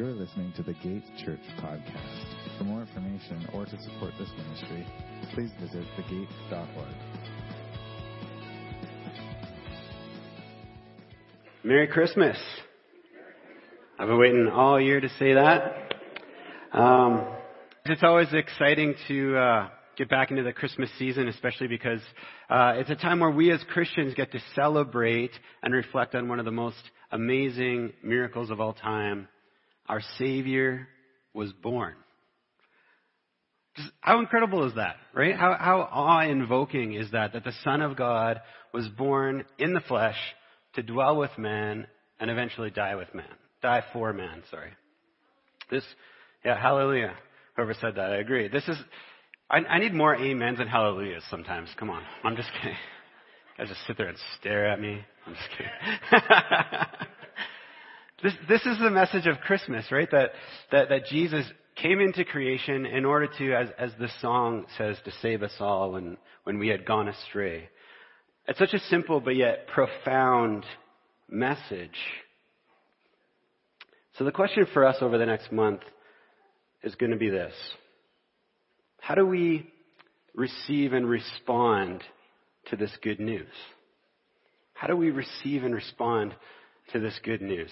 You're listening to the Gate Church podcast. For more information or to support this ministry, please visit thegate.org. Merry Christmas. I've been waiting all year to say that. Um, it's always exciting to uh, get back into the Christmas season, especially because uh, it's a time where we as Christians get to celebrate and reflect on one of the most amazing miracles of all time. Our Savior was born. Just how incredible is that, right? How, how awe-invoking is that, that the Son of God was born in the flesh to dwell with man and eventually die with man. Die for man, sorry. This, yeah, hallelujah. Whoever said that, I agree. This is, I, I need more amens and hallelujahs sometimes. Come on. I'm just kidding. You guys just sit there and stare at me. I'm just kidding. this, this is the message of Christmas, right? That, that, that Jesus came into creation in order to, as, as the song says, to save us all when, when we had gone astray. It's such a simple but yet profound message. So the question for us over the next month is going to be this. How do we receive and respond to this good news? How do we receive and respond to this good news?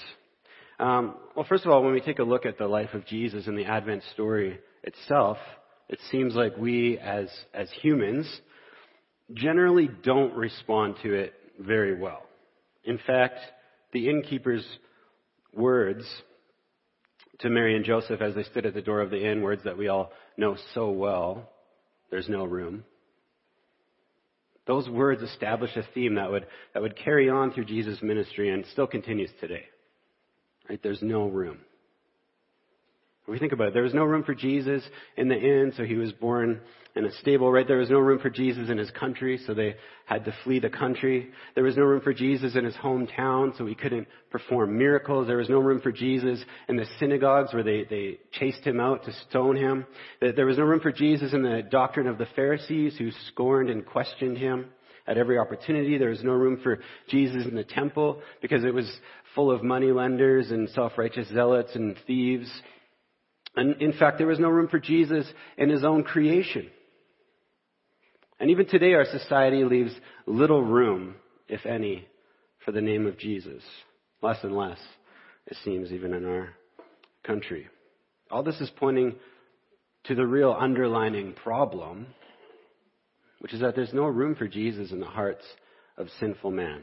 Um, well, first of all, when we take a look at the life of Jesus and the Advent story itself, it seems like we as, as humans generally don't respond to it very well. In fact, the innkeeper's words to Mary and Joseph as they stood at the door of the inn, words that we all know so well. There's no room. Those words establish a theme that would, that would carry on through Jesus' ministry and still continues today. Right? There's no room. If we think about it, there was no room for Jesus in the inn, so he was born in a stable, right? There was no room for Jesus in his country, so they had to flee the country. There was no room for Jesus in his hometown, so he couldn't perform miracles. There was no room for Jesus in the synagogues where they, they chased him out to stone him. There was no room for Jesus in the doctrine of the Pharisees who scorned and questioned him at every opportunity. There was no room for Jesus in the temple because it was full of moneylenders and self-righteous zealots and thieves. And in fact, there was no room for Jesus in his own creation. And even today, our society leaves little room, if any, for the name of Jesus. Less and less, it seems, even in our country. All this is pointing to the real underlining problem, which is that there's no room for Jesus in the hearts of sinful man.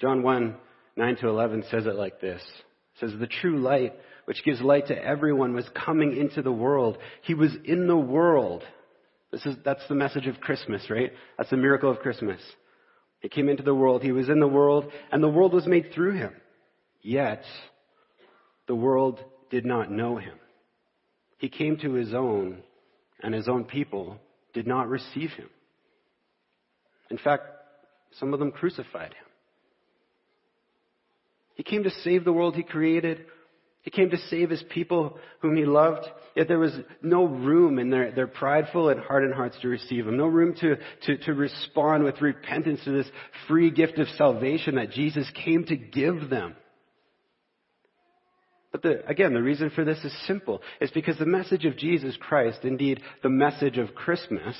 John 1, 9 to 11 says it like this. It says, the true light which gives light to everyone, was coming into the world. He was in the world. This is, that's the message of Christmas, right? That's the miracle of Christmas. He came into the world. He was in the world, and the world was made through him. Yet, the world did not know him. He came to his own, and his own people did not receive him. In fact, some of them crucified him. He came to save the world he created he came to save his people whom he loved, yet there was no room in their, their prideful and hardened hearts to receive him. No room to, to, to respond with repentance to this free gift of salvation that Jesus came to give them. But the, again, the reason for this is simple. It's because the message of Jesus Christ, indeed the message of Christmas,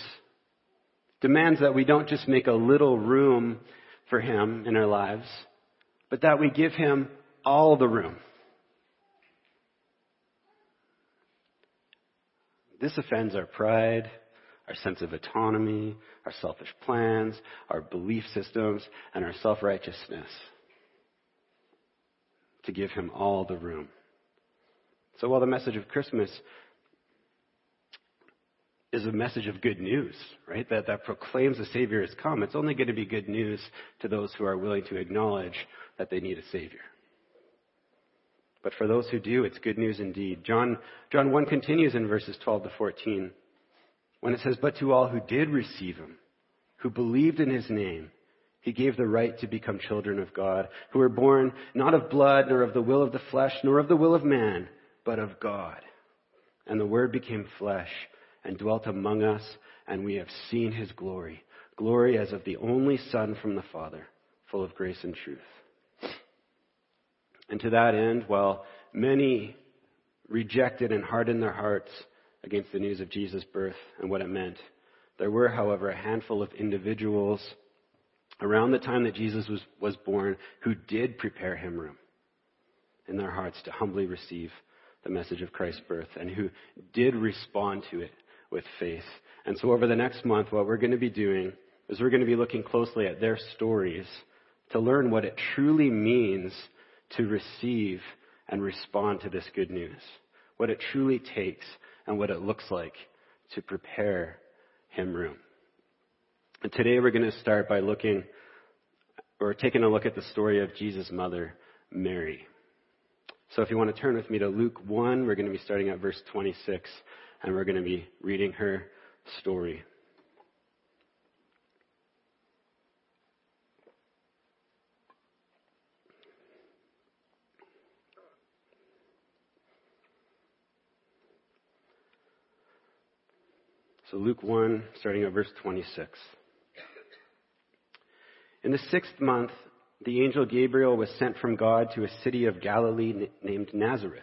demands that we don't just make a little room for him in our lives, but that we give him all the room. This offends our pride, our sense of autonomy, our selfish plans, our belief systems, and our self-righteousness. To give him all the room. So while the message of Christmas is a message of good news, right? That, that proclaims the Savior has come. It's only going to be good news to those who are willing to acknowledge that they need a Savior. But for those who do, it's good news indeed. John, John 1 continues in verses 12 to 14 when it says, But to all who did receive him, who believed in his name, he gave the right to become children of God, who were born not of blood, nor of the will of the flesh, nor of the will of man, but of God. And the Word became flesh and dwelt among us, and we have seen his glory. Glory as of the only Son from the Father, full of grace and truth. And to that end, while many rejected and hardened their hearts against the news of Jesus' birth and what it meant. There were, however, a handful of individuals around the time that Jesus was, was born who did prepare him room in their hearts to humbly receive the message of Christ's birth and who did respond to it with faith. And so over the next month, what we're going to be doing is we're going to be looking closely at their stories to learn what it truly means to receive and respond to this good news. What it truly takes and what it looks like to prepare him room. And today we're going to start by looking or taking a look at the story of Jesus' mother, Mary. So if you want to turn with me to Luke 1, we're going to be starting at verse 26 and we're going to be reading her story. So Luke 1, starting at verse 26. In the sixth month, the angel Gabriel was sent from God to a city of Galilee named Nazareth,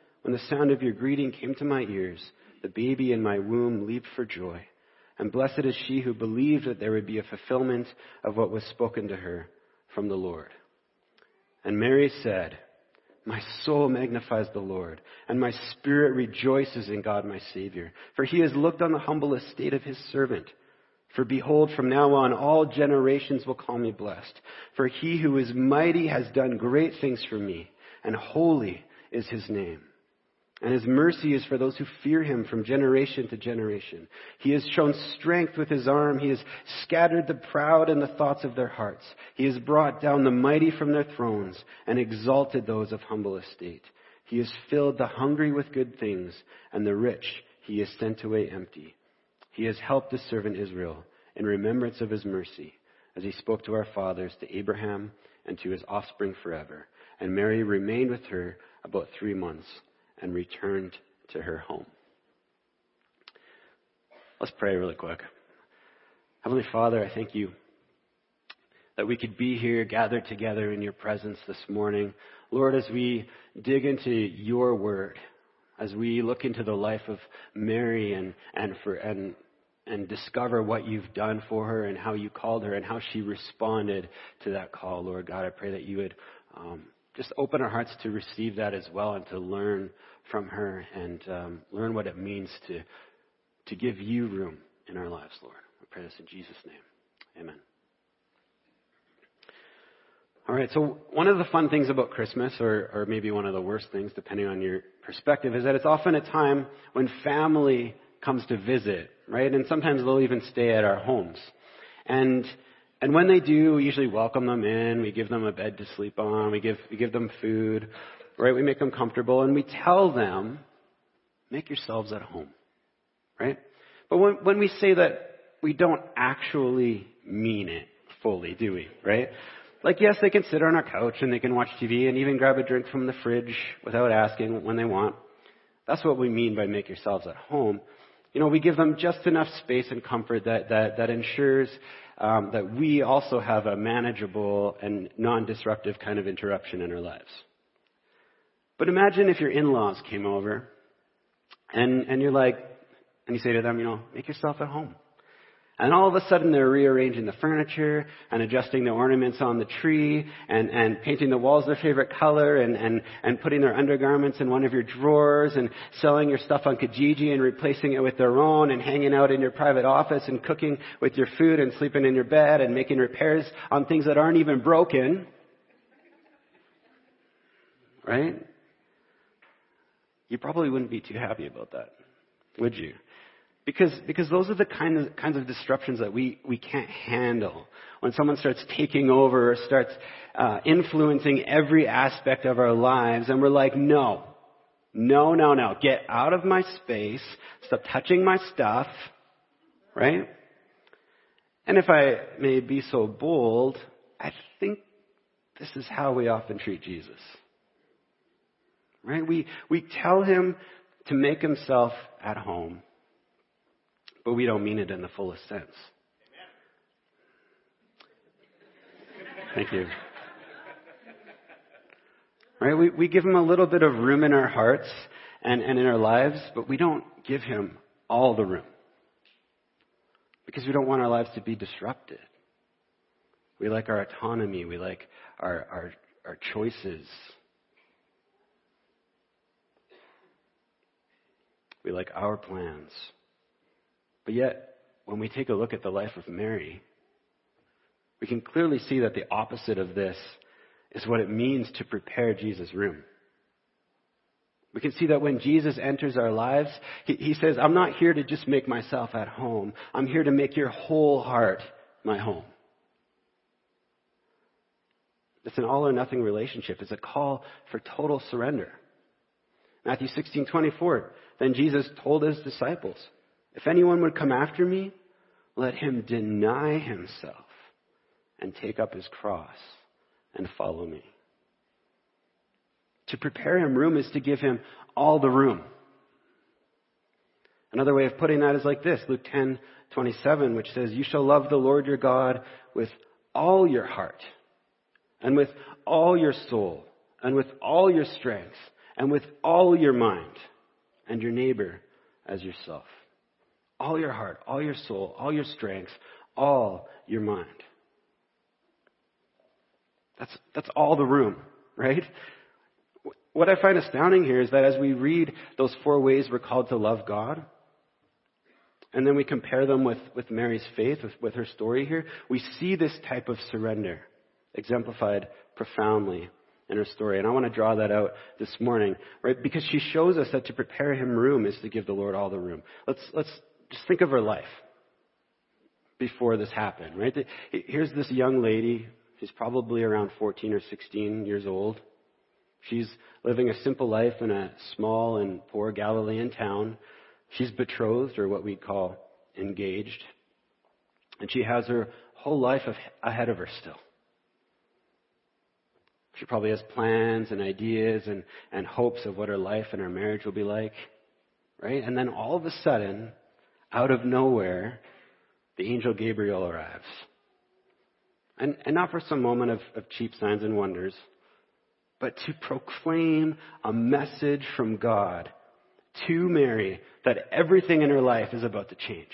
when the sound of your greeting came to my ears, the baby in my womb leaped for joy. And blessed is she who believed that there would be a fulfillment of what was spoken to her from the Lord. And Mary said, My soul magnifies the Lord, and my spirit rejoices in God my Savior, for he has looked on the humble estate of his servant. For behold, from now on all generations will call me blessed. For he who is mighty has done great things for me, and holy is his name. And his mercy is for those who fear him from generation to generation. He has shown strength with his arm. He has scattered the proud in the thoughts of their hearts. He has brought down the mighty from their thrones and exalted those of humble estate. He has filled the hungry with good things, and the rich he has sent away empty. He has helped his servant Israel in remembrance of his mercy, as he spoke to our fathers, to Abraham, and to his offspring forever. And Mary remained with her about three months and returned to her home. Let's pray really quick. Heavenly Father, I thank you that we could be here gathered together in your presence this morning. Lord, as we dig into your word, as we look into the life of Mary and, and, for, and, and discover what you've done for her and how you called her and how she responded to that call, Lord God, I pray that you would um, just open our hearts to receive that as well and to learn from her and um, learn what it means to, to give you room in our lives, Lord. I pray this in Jesus' name. Amen. All right, so one of the fun things about Christmas, or, or maybe one of the worst things, depending on your perspective, is that it's often a time when family comes to visit, right? And sometimes they'll even stay at our homes. And And when they do, we usually welcome them in. We give them a bed to sleep on. We give, we give them food, right? We make them comfortable and we tell them, make yourselves at home, right? But when, when we say that, we don't actually mean it fully, do we, right? Like, yes, they can sit on our couch and they can watch TV and even grab a drink from the fridge without asking when they want. That's what we mean by make yourselves at home. You know, we give them just enough space and comfort that, that, that ensures um, that we also have a manageable and non-disruptive kind of interruption in our lives. But imagine if your in-laws came over and, and you're like, and you say to them, you know, make yourself at home. And all of a sudden they're rearranging the furniture and adjusting the ornaments on the tree and, and painting the walls their favorite color and, and, and putting their undergarments in one of your drawers and selling your stuff on Kijiji and replacing it with their own and hanging out in your private office and cooking with your food and sleeping in your bed and making repairs on things that aren't even broken. Right? You probably wouldn't be too happy about that, would you? Because, because those are the kind of, kinds of disruptions that we, we can't handle. When someone starts taking over or starts uh, influencing every aspect of our lives, and we're like, no, no, no, no, get out of my space, stop touching my stuff, right? And if I may be so bold, I think this is how we often treat Jesus. Right? We, we tell him to make himself at home but we don't mean it in the fullest sense. Thank you. Right? We, we give him a little bit of room in our hearts and, and in our lives, but we don't give him all the room. Because we don't want our lives to be disrupted. We like our autonomy. We like our, our, our choices. We like our plans. But yet, when we take a look at the life of Mary, we can clearly see that the opposite of this is what it means to prepare Jesus' room. We can see that when Jesus enters our lives, he, he, says, I'm not here to just make myself at home. I'm here to make your whole heart my home. It's an all or nothing relationship. It's a call for total surrender. Matthew 16, 24. Then Jesus told his disciples, if anyone would come after me, let him deny himself and take up his cross and follow me. To prepare him room is to give him all the room. Another way of putting that is like this, Luke 10, 27, which says, You shall love the Lord your God with all your heart, and with all your soul, and with all your strength, and with all your mind, and your neighbor as yourself all your heart, all your soul, all your strength, all your mind. That's, that's all the room, right? What I find astounding here is that as we read those four ways we're called to love God, and then we compare them with, with Mary's faith, with, with her story here, we see this type of surrender exemplified profoundly in her story. And I want to draw that out this morning, right? Because she shows us that to prepare him room is to give the Lord all the room. Let's, let's just think of her life before this happened, right? Here's this young lady. She's probably around 14 or 16 years old. She's living a simple life in a small and poor Galilean town. She's betrothed, or what we call engaged. And she has her whole life ahead of her still. She probably has plans and ideas and, and hopes of what her life and her marriage will be like. Right? And then all of a sudden, out of nowhere, the angel Gabriel arrives. And, and not for some moment of, of cheap signs and wonders, but to proclaim a message from God to Mary that everything in her life is about to change.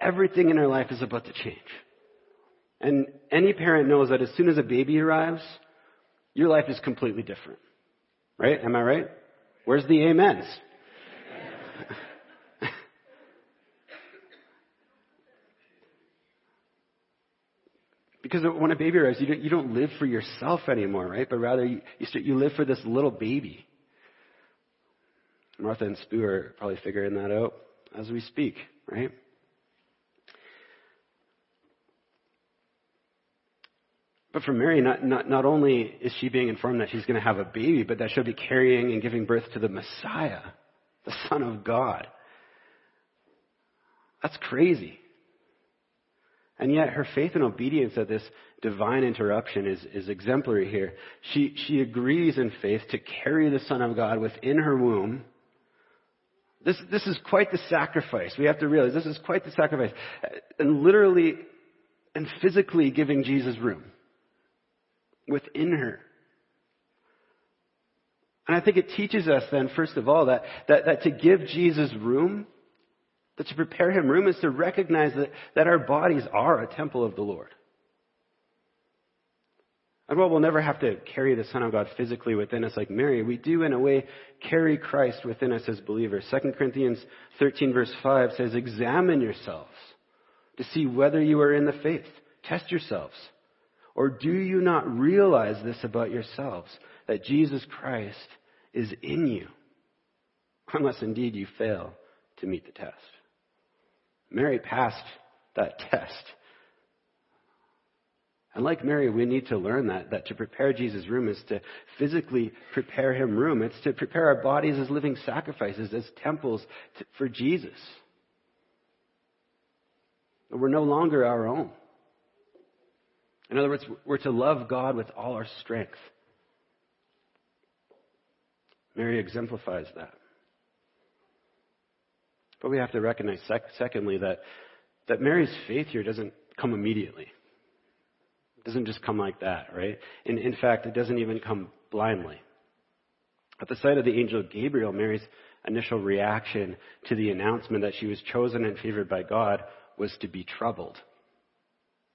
Everything in her life is about to change. And any parent knows that as soon as a baby arrives, your life is completely different. Right? Am I right? Where's the amens? Because when a baby arrives, you don't, you don't live for yourself anymore, right? But rather you, you, start, you live for this little baby. Martha and Spoo are probably figuring that out as we speak, right? But for Mary, not, not, not only is she being informed that she's going to have a baby, but that she'll be carrying and giving birth to the Messiah, the Son of God. That's crazy. And yet her faith and obedience at this divine interruption is, is exemplary here. She, she agrees in faith to carry the Son of God within her womb. This, this is quite the sacrifice. We have to realize this is quite the sacrifice. And literally and physically giving Jesus room within her. And I think it teaches us then, first of all, that, that, that to give Jesus room, that to prepare him room is to recognize that, that our bodies are a temple of the Lord. And while we'll never have to carry the Son of God physically within us like Mary, we do in a way carry Christ within us as believers. 2 Corinthians 13 verse 5 says, examine yourselves to see whether you are in the faith. Test yourselves. Or do you not realize this about yourselves, that Jesus Christ is in you? Unless indeed you fail to meet the test. Mary passed that test. And like Mary, we need to learn that, that to prepare Jesus' room is to physically prepare him room. It's to prepare our bodies as living sacrifices, as temples to, for Jesus. We're no longer our own. In other words, we're to love God with all our strength. Mary exemplifies that. But we have to recognize, sec- secondly, that, that Mary's faith here doesn't come immediately. It doesn't just come like that, right? In, in fact, it doesn't even come blindly. At the sight of the angel Gabriel, Mary's initial reaction to the announcement that she was chosen and favored by God was to be troubled.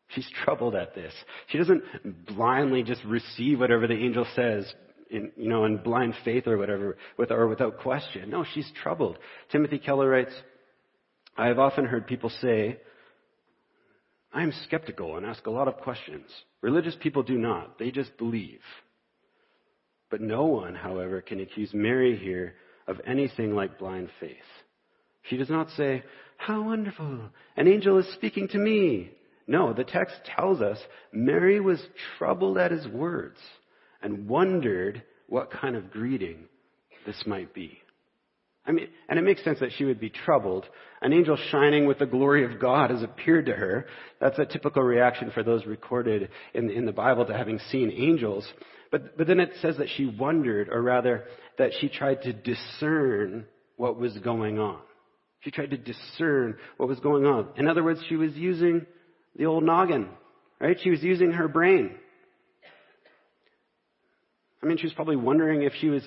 She's troubled at this. She doesn't blindly just receive whatever the angel says in, you know, in blind faith or whatever, with, or without question. No, she's troubled. Timothy Keller writes, I have often heard people say, I am skeptical and ask a lot of questions. Religious people do not. They just believe. But no one, however, can accuse Mary here of anything like blind faith. She does not say, How wonderful! An angel is speaking to me. No, the text tells us Mary was troubled at his words and wondered what kind of greeting this might be. I mean, and it makes sense that she would be troubled. An angel shining with the glory of God has appeared to her. That's a typical reaction for those recorded in, in the Bible to having seen angels. But, but then it says that she wondered, or rather, that she tried to discern what was going on. She tried to discern what was going on. In other words, she was using the old noggin, right? She was using her brain. I mean, she was probably wondering if she was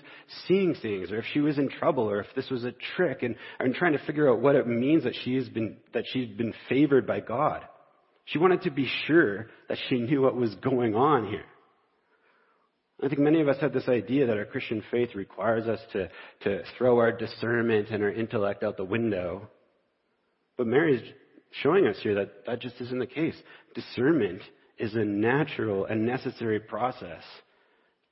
seeing things or if she was in trouble or if this was a trick and, and trying to figure out what it means that she has been, that she's been favored by God. She wanted to be sure that she knew what was going on here. I think many of us have this idea that our Christian faith requires us to, to throw our discernment and our intellect out the window. But Mary's showing us here that that just isn't the case. Discernment is a natural and necessary process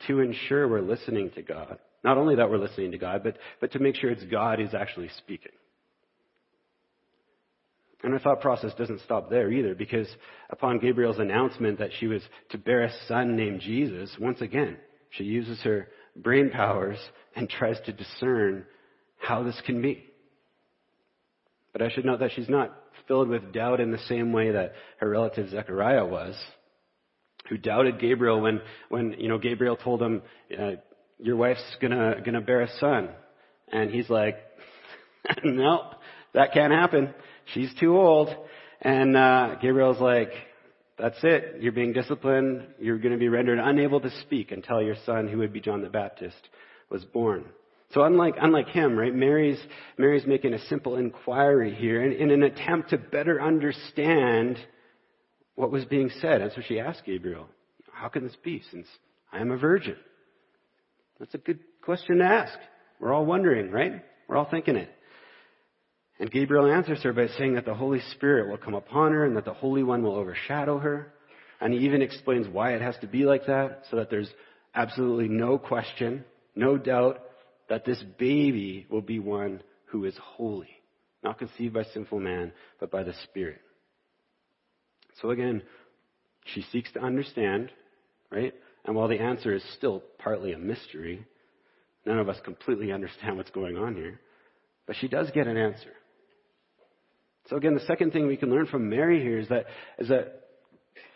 to ensure we're listening to God. Not only that we're listening to God, but, but to make sure it's God who's actually speaking. And our thought process doesn't stop there either, because upon Gabriel's announcement that she was to bear a son named Jesus, once again, she uses her brain powers and tries to discern how this can be. But I should note that she's not filled with doubt in the same way that her relative Zechariah was, who doubted Gabriel when, when you know, Gabriel told him, uh, your wife's gonna, gonna bear a son. And he's like, nope, that can't happen. She's too old. And, uh, Gabriel's like, that's it. You're being disciplined. You're going to be rendered unable to speak until your son, who would be John the Baptist, was born. So unlike, unlike him, right, Mary's, Mary's making a simple inquiry here in, in an attempt to better understand what was being said. And so she asked Gabriel, how can this be since I am a virgin? That's a good question to ask. We're all wondering, right? We're all thinking it. And Gabriel answers her by saying that the Holy Spirit will come upon her and that the Holy One will overshadow her. And he even explains why it has to be like that, so that there's absolutely no question, no doubt that this baby will be one who is holy, not conceived by sinful man, but by the Spirit. So again, she seeks to understand, right? And while the answer is still partly a mystery, none of us completely understand what's going on here, but she does get an answer. So again, the second thing we can learn from Mary here is that, is that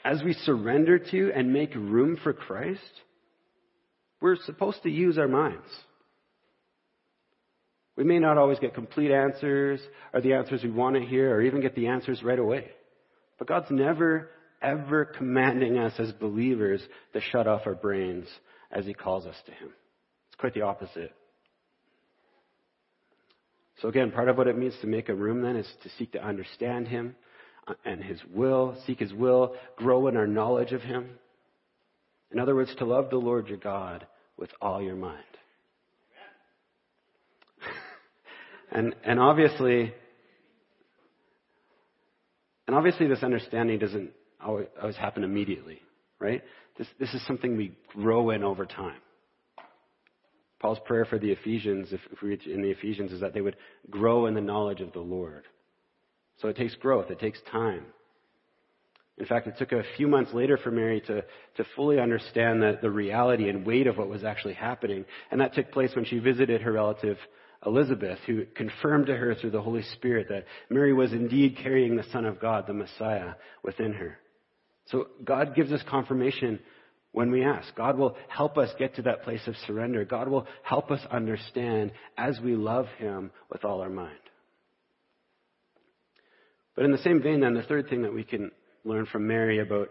as we surrender to and make room for Christ, we're supposed to use our minds. We may not always get complete answers or the answers we want to hear or even get the answers right away. But God's never, ever commanding us as believers to shut off our brains as He calls us to Him. It's quite the opposite. So again, part of what it means to make a room then is to seek to understand Him uh, and His will, seek His will, grow in our knowledge of Him. In other words, to love the Lord your God with all your mind. And, and obviously, and obviously this understanding doesn't always, always happen immediately, right? This, this is something we grow in over time. Paul's prayer for the Ephesians, if, if we in the Ephesians, is that they would grow in the knowledge of the Lord. So it takes growth, it takes time. In fact, it took a few months later for Mary to, to fully understand the, the reality and weight of what was actually happening. And that took place when she visited her relative Elizabeth, who confirmed to her through the Holy Spirit that Mary was indeed carrying the Son of God, the Messiah, within her. So God gives us confirmation when we ask. God will help us get to that place of surrender. God will help us understand as we love Him with all our mind. But in the same vein, then, the third thing that we can learn from Mary about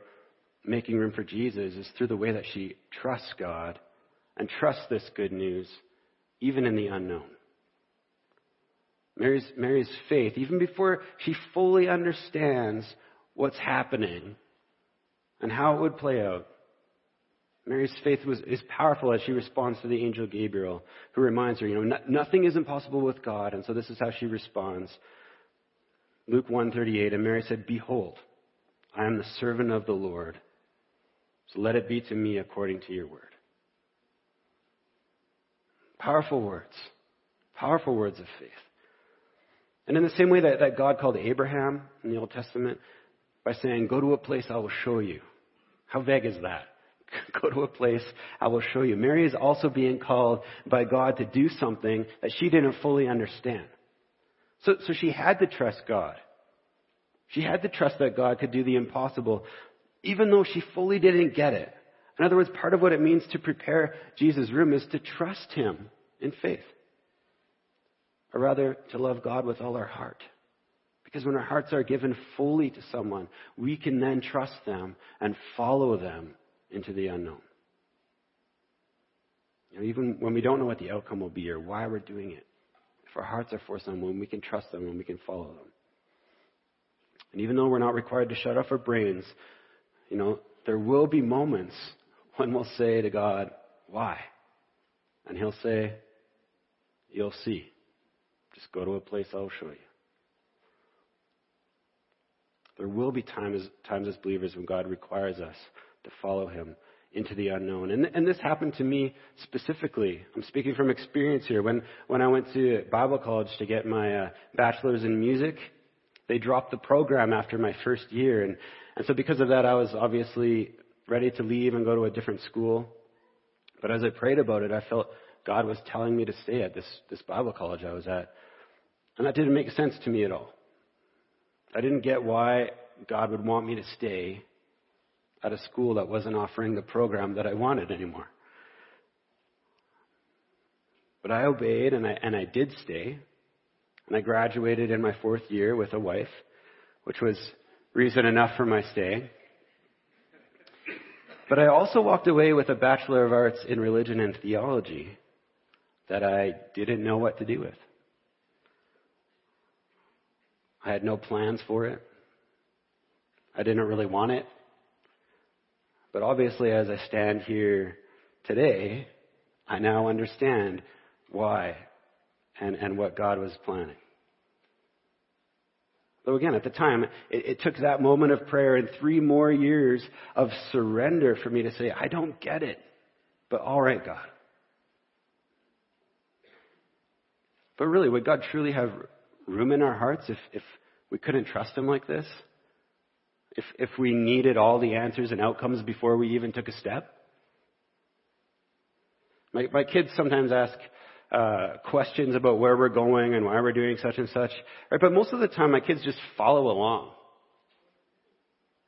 making room for Jesus is through the way that she trusts God and trusts this good news, even in the unknown. Mary's, Mary's faith, even before she fully understands what's happening and how it would play out, Mary's faith was, is powerful as she responds to the angel Gabriel, who reminds her, you know, nothing is impossible with God, and so this is how she responds. Luke 1:38, and Mary said, "Behold, I am the servant of the Lord. So let it be to me according to your word." Powerful words. Powerful words of faith. And in the same way that, that God called Abraham in the Old Testament by saying, Go to a place I will show you. How vague is that? Go to a place I will show you. Mary is also being called by God to do something that she didn't fully understand. So, so she had to trust God. She had to trust that God could do the impossible, even though she fully didn't get it. In other words, part of what it means to prepare Jesus' room is to trust Him in faith. Or rather, to love God with all our heart. Because when our hearts are given fully to someone, we can then trust them and follow them into the unknown. You know, even when we don't know what the outcome will be or why we're doing it, if our hearts are for someone, we can trust them and we can follow them. And even though we're not required to shut off our brains, you know, there will be moments when we'll say to God, Why? And He'll say, You'll see. Just go to a place I'll show you. There will be times, times as believers when God requires us to follow Him into the unknown. And, and this happened to me specifically. I'm speaking from experience here. When, when I went to Bible college to get my uh, bachelor's in music, they dropped the program after my first year. And, and so because of that, I was obviously ready to leave and go to a different school. But as I prayed about it, I felt God was telling me to stay at this, this Bible college I was at. And that didn't make sense to me at all. I didn't get why God would want me to stay at a school that wasn't offering the program that I wanted anymore. But I obeyed and I, and I did stay. And I graduated in my fourth year with a wife, which was reason enough for my stay. But I also walked away with a Bachelor of Arts in Religion and Theology that I didn't know what to do with. I had no plans for it. I didn't really want it. But obviously, as I stand here today, I now understand why and, and what God was planning. Though again, at the time, it, it, took that moment of prayer and three more years of surrender for me to say, I don't get it, but all right, God. But really, would God truly have room in our hearts if, if we couldn't trust Him like this? If, if we needed all the answers and outcomes before we even took a step? My, my kids sometimes ask uh, questions about where we're going and why we're doing such and such, right? But most of the time, my kids just follow along.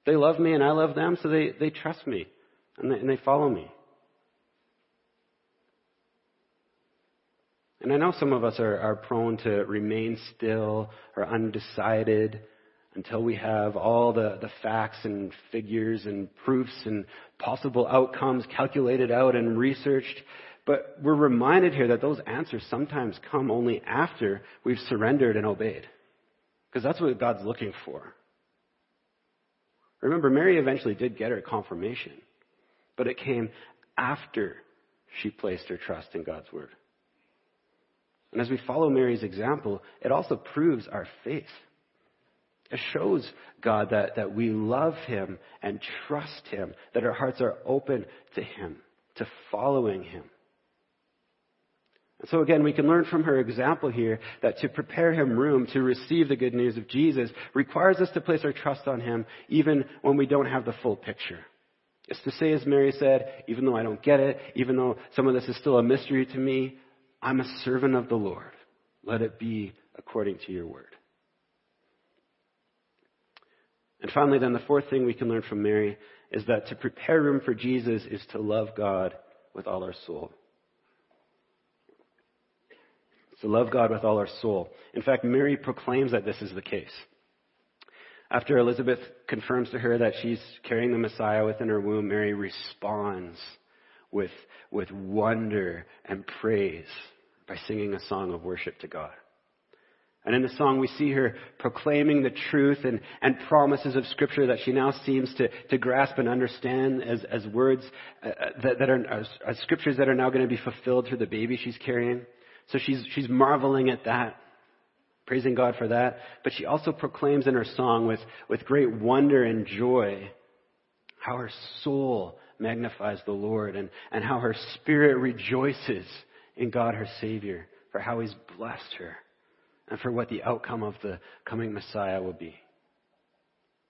They love me and I love them, so they, they trust me and they, and they follow me. And I know some of us are, are prone to remain still or undecided until we have all the, the facts and figures and proofs and possible outcomes calculated out and researched. But we're reminded here that those answers sometimes come only after we've surrendered and obeyed. Because that's what God's looking for. Remember, Mary eventually did get her confirmation, but it came after she placed her trust in God's word. And as we follow Mary's example, it also proves our faith. It shows God that, that we love Him and trust Him, that our hearts are open to Him, to following Him. And so again, we can learn from her example here that to prepare Him room to receive the good news of Jesus requires us to place our trust on Him even when we don't have the full picture. It's to say, as Mary said, even though I don't get it, even though some of this is still a mystery to me, I'm a servant of the Lord. Let it be according to your word. And finally, then, the fourth thing we can learn from Mary is that to prepare room for Jesus is to love God with all our soul. To love God with all our soul. In fact, Mary proclaims that this is the case. After Elizabeth confirms to her that she's carrying the Messiah within her womb, Mary responds with, with wonder and praise by singing a song of worship to God. And in the song, we see her proclaiming the truth and, and promises of Scripture that she now seems to, to grasp and understand as, as words uh, that, that, are as, as Scriptures that are now going to be fulfilled through the baby she's carrying. So she's, she's marveling at that, praising God for that. But she also proclaims in her song with, with great wonder and joy how her soul magnifies the Lord and, and how her spirit rejoices in God her Savior for how He's blessed her and for what the outcome of the coming Messiah will be.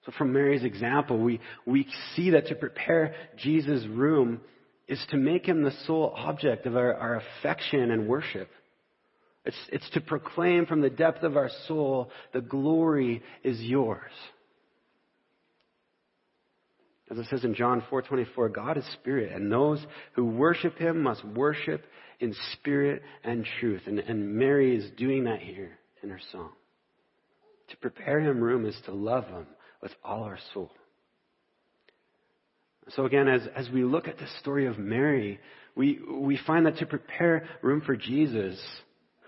So from Mary's example, we, we see that to prepare Jesus' room is to make him the sole object of our, our affection and worship. It's, it's to proclaim from the depth of our soul, the glory is yours. As it says in John 4:24, God is spirit, and those who worship him must worship in spirit and truth. And, and Mary is doing that here in her song. To prepare him room is to love him with all our soul. So again, as, as we look at the story of Mary, we, we find that to prepare room for Jesus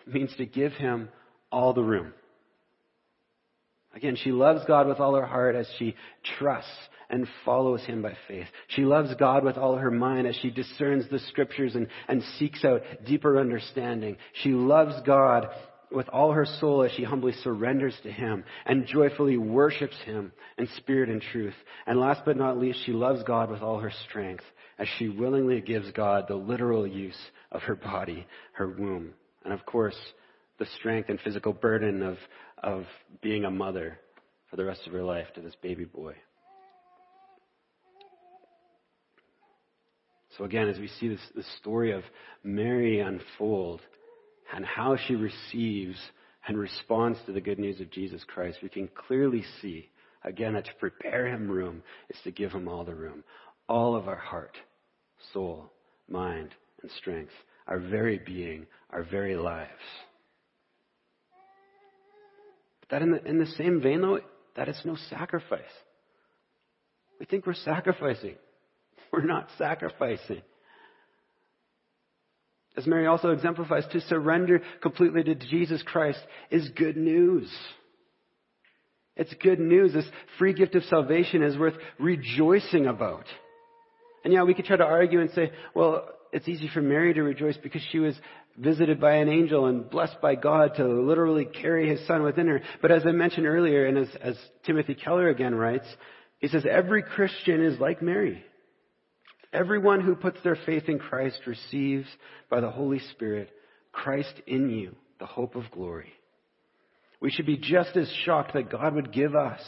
means to give him all the room. Again, she loves God with all her heart as she trusts and follows him by faith. She loves God with all her mind as she discerns the scriptures and, and seeks out deeper understanding. She loves God with all her soul as she humbly surrenders to him and joyfully worships him in spirit and truth. And last but not least, she loves God with all her strength as she willingly gives God the literal use of her body, her womb, and of course, the strength and physical burden of, of being a mother for the rest of her life to this baby boy. So again, as we see this, this story of Mary unfold and how she receives and responds to the good news of Jesus Christ, we can clearly see, again, that to prepare him room is to give him all the room. All of our heart, soul, mind, and strength, our very being, our very lives. But that in the, in the same vein, though, that is no sacrifice. We think we're sacrificing. We're not sacrificing. As Mary also exemplifies, to surrender completely to Jesus Christ is good news. It's good news. This free gift of salvation is worth rejoicing about. And yeah, we could try to argue and say, well, it's easy for Mary to rejoice because she was visited by an angel and blessed by God to literally carry his son within her. But as I mentioned earlier, and as, as Timothy Keller again writes, he says, every Christian is like Mary. Everyone who puts their faith in Christ receives by the Holy Spirit Christ in you, the hope of glory. We should be just as shocked that God would give us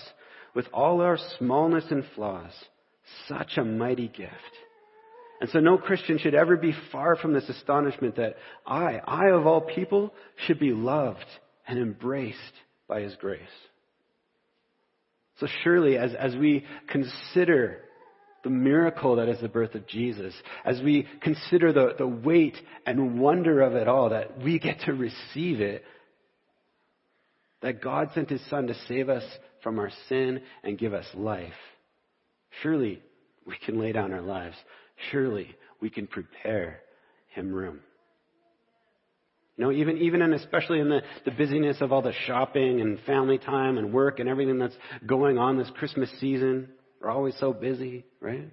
with all our smallness and flaws, such a mighty gift. And so no Christian should ever be far from this astonishment that I, I of all people, should be loved and embraced by His grace. So surely as, as we consider the miracle that is the birth of Jesus, as we consider the, the weight and wonder of it all, that we get to receive it, that God sent His Son to save us from our sin and give us life, surely we can lay down our lives. Surely we can prepare Him room. You know, even, even and especially in the, the busyness of all the shopping and family time and work and everything that's going on this Christmas season, we're always so busy, right?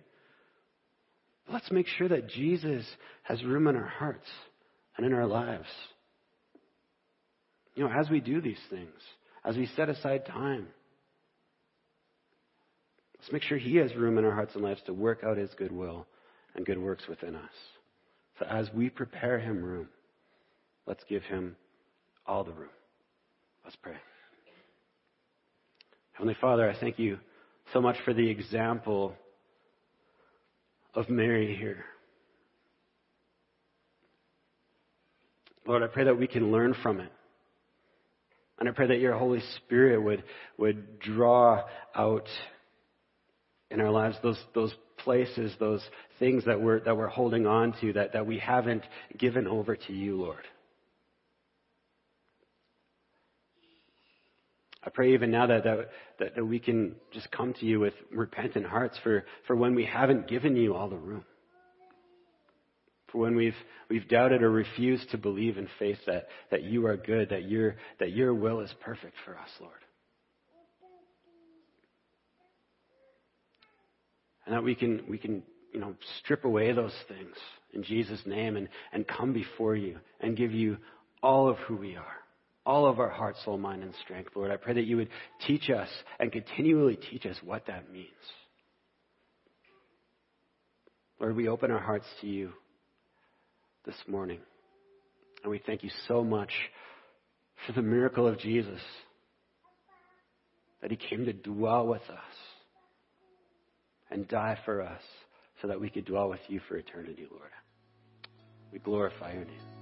Let's make sure that Jesus has room in our hearts and in our lives. You know, as we do these things, as we set aside time, let's make sure He has room in our hearts and lives to work out His good will and good works within us. So as we prepare Him room, let's give Him all the room. Let's pray. Heavenly Father, I thank you so much for the example of Mary here. Lord, I pray that we can learn from it. And I pray that your Holy Spirit would, would draw out in our lives those, those places, those things that we're, that we're holding on to that, that we haven't given over to you, Lord. I pray even now that, that, that, we can just come to you with repentant hearts for, for when we haven't given you all the room. For when we've, we've doubted or refused to believe in faith that, that you are good, that, your that your will is perfect for us, Lord. And that we can, we can you know, strip away those things in Jesus' name and, and come before you and give you all of who we are all of our heart, soul, mind, and strength, Lord. I pray that you would teach us and continually teach us what that means. Lord, we open our hearts to you this morning. And we thank you so much for the miracle of Jesus, that he came to dwell with us and die for us so that we could dwell with you for eternity, Lord. We glorify your name.